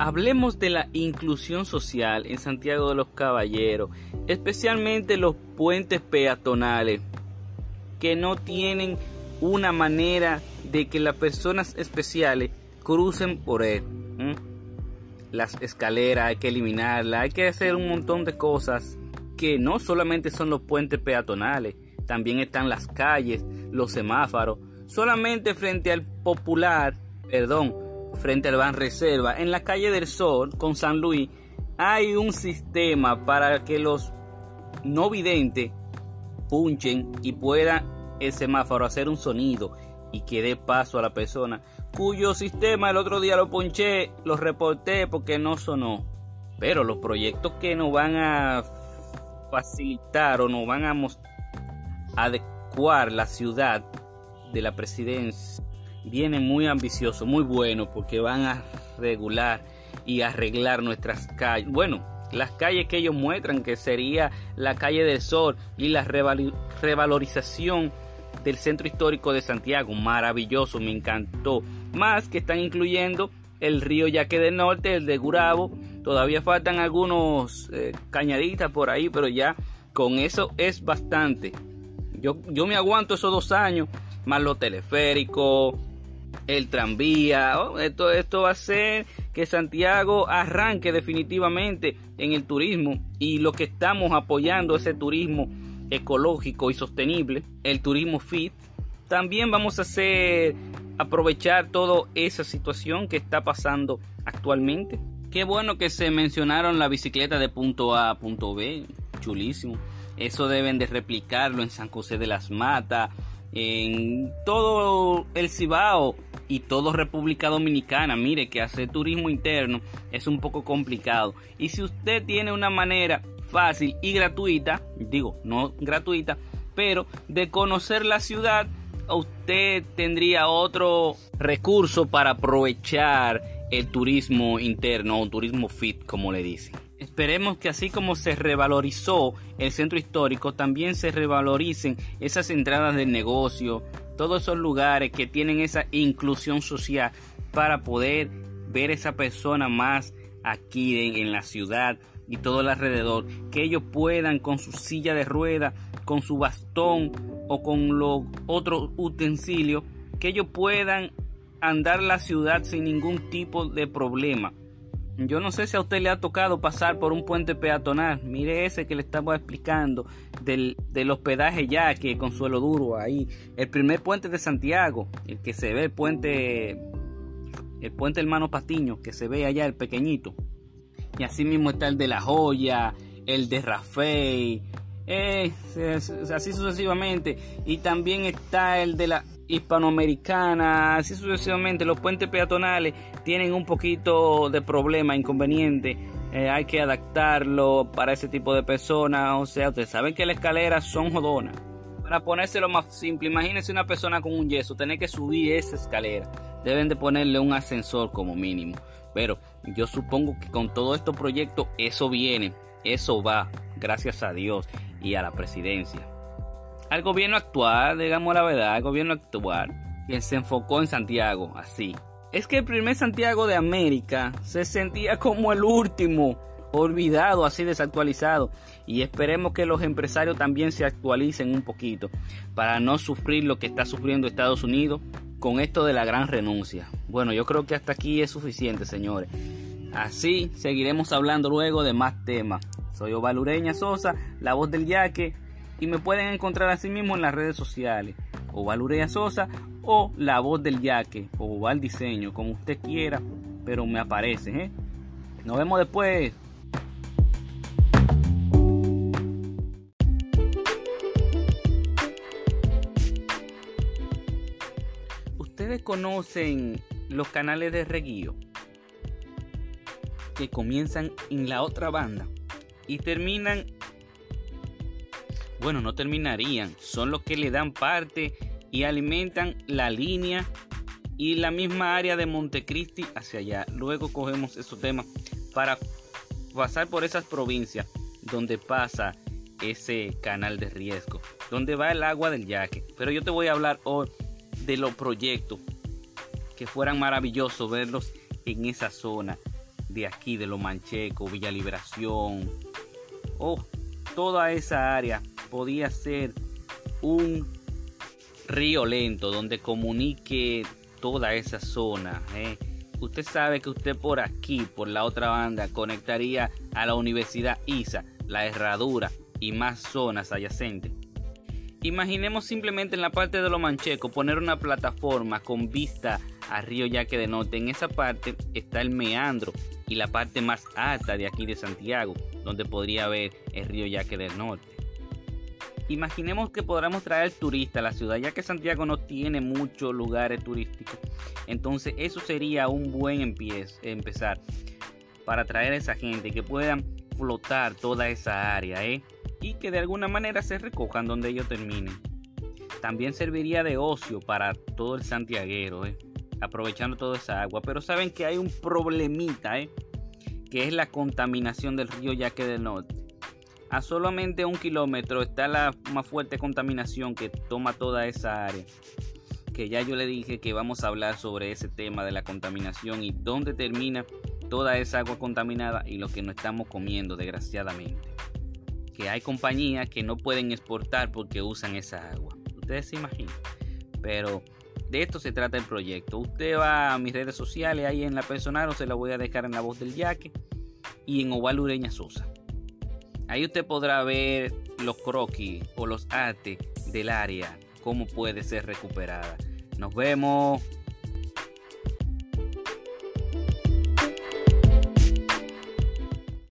hablemos de la inclusión social en Santiago de los Caballeros, especialmente los puentes peatonales, que no tienen una manera de que las personas especiales crucen por él. Las escaleras hay que eliminarlas, hay que hacer un montón de cosas que no solamente son los puentes peatonales, también están las calles, los semáforos, solamente frente al popular, perdón, frente al Ban Reserva, en la calle del Sol con San Luis, hay un sistema para que los no videntes punchen y puedan el semáforo hacer un sonido y que dé paso a la persona cuyo sistema el otro día lo ponché, lo reporté porque no sonó. Pero los proyectos que nos van a facilitar o nos van a adecuar la ciudad de la presidencia vienen muy ambiciosos, muy buenos, porque van a regular y arreglar nuestras calles. Bueno, las calles que ellos muestran, que sería la calle del Sol y la revalorización del centro histórico de Santiago. Maravilloso, me encantó. Más que están incluyendo el río Yaque del Norte, el de Gurabo. Todavía faltan algunos eh, cañaditas por ahí, pero ya con eso es bastante. Yo, yo me aguanto esos dos años, más los teleféricos, el tranvía. Oh, esto, va a hacer que Santiago arranque definitivamente en el turismo y lo que estamos apoyando ese turismo ecológico y sostenible, el turismo fit. También vamos a hacer aprovechar toda esa situación que está pasando actualmente. Qué bueno que se mencionaron la bicicleta de punto A a punto B, chulísimo. Eso deben de replicarlo en San José de las Matas, en todo el Cibao y todo República Dominicana. Mire que hacer turismo interno es un poco complicado. Y si usted tiene una manera fácil y gratuita, digo, no gratuita, pero de conocer la ciudad, usted tendría otro recurso para aprovechar el turismo interno o turismo fit, como le dicen. Esperemos que así como se revalorizó el centro histórico, también se revaloricen esas entradas de negocio, todos esos lugares que tienen esa inclusión social para poder ver esa persona más aquí en, la ciudad y todo el alrededor, que ellos puedan con su silla de rueda, con su bastón o con los otros utensilios, que ellos puedan andar la ciudad sin ningún tipo de problema. Yo no sé si a usted le ha tocado pasar por un puente peatonal. Mire ese que le estaba explicando del, del hospedaje ya que Consuelo Duro ahí. El primer puente de Santiago, el que se ve el puente, el puente hermano Patiño, que se ve allá el pequeñito. Y así mismo está el de La Joya, el de Rafael, eh, así sucesivamente. Y también está el de la hispanoamericana, así sucesivamente. Los puentes peatonales tienen un poquito de problema, inconveniente. Eh, hay que adaptarlo para ese tipo de personas. O sea, ustedes saben que las escaleras son jodonas. Para ponérselo más simple, imagínense una persona con un yeso, tener que subir esa escalera. Deben de ponerle un ascensor como mínimo. Pero yo supongo que con todos estos proyectos eso viene, eso va, gracias a Dios y a la presidencia al gobierno actual, digamos la verdad, al gobierno actual, que se enfocó en Santiago, así. Es que el primer Santiago de América se sentía como el último, olvidado, así desactualizado. Y esperemos que los empresarios también se actualicen un poquito para no sufrir lo que está sufriendo Estados Unidos con esto de la gran renuncia. Bueno, yo creo que hasta aquí es suficiente, señores. Así seguiremos hablando luego de más temas. Soy Ovalureña Sosa, la voz del yaque y me pueden encontrar así mismo en las redes sociales. Oval Urea Sosa o La Voz del Yaque o Oval Diseño, como usted quiera, pero me aparece. ¿eh? Nos vemos después. Ustedes conocen los canales de reguío que comienzan en la otra banda y terminan bueno, no terminarían, son los que le dan parte y alimentan la línea y la misma área de Montecristi hacia allá. Luego cogemos esos temas para pasar por esas provincias donde pasa ese canal de riesgo, donde va el agua del yaque. Pero yo te voy a hablar hoy de los proyectos que fueran maravillosos verlos en esa zona de aquí, de Los Manchecos, Villa Liberación, o oh, toda esa área podía ser un río lento donde comunique toda esa zona. ¿eh? Usted sabe que usted por aquí, por la otra banda, conectaría a la Universidad ISA, la Herradura y más zonas adyacentes. Imaginemos simplemente en la parte de lo mancheco poner una plataforma con vista al río Yaque de Norte. En esa parte está el meandro y la parte más alta de aquí de Santiago, donde podría ver el río Yaque del Norte. Imaginemos que podamos traer turistas a la ciudad, ya que Santiago no tiene muchos lugares turísticos. Entonces eso sería un buen empezar para traer a esa gente que puedan flotar toda esa área, ¿eh? y que de alguna manera se recojan donde ellos terminen. También serviría de ocio para todo el santiaguero, ¿eh? aprovechando toda esa agua. Pero saben que hay un problemita, ¿eh? que es la contaminación del río Yaque del Norte. A solamente un kilómetro está la más fuerte contaminación que toma toda esa área. Que ya yo le dije que vamos a hablar sobre ese tema de la contaminación y dónde termina toda esa agua contaminada y lo que no estamos comiendo, desgraciadamente hay compañías que no pueden exportar porque usan esa agua. Ustedes se imaginan. Pero de esto se trata el proyecto. Usted va a mis redes sociales, ahí en la personal, o se la voy a dejar en la voz del yaque y en Oval Ureña Sosa. Ahí usted podrá ver los croquis o los artes del área, cómo puede ser recuperada. Nos vemos.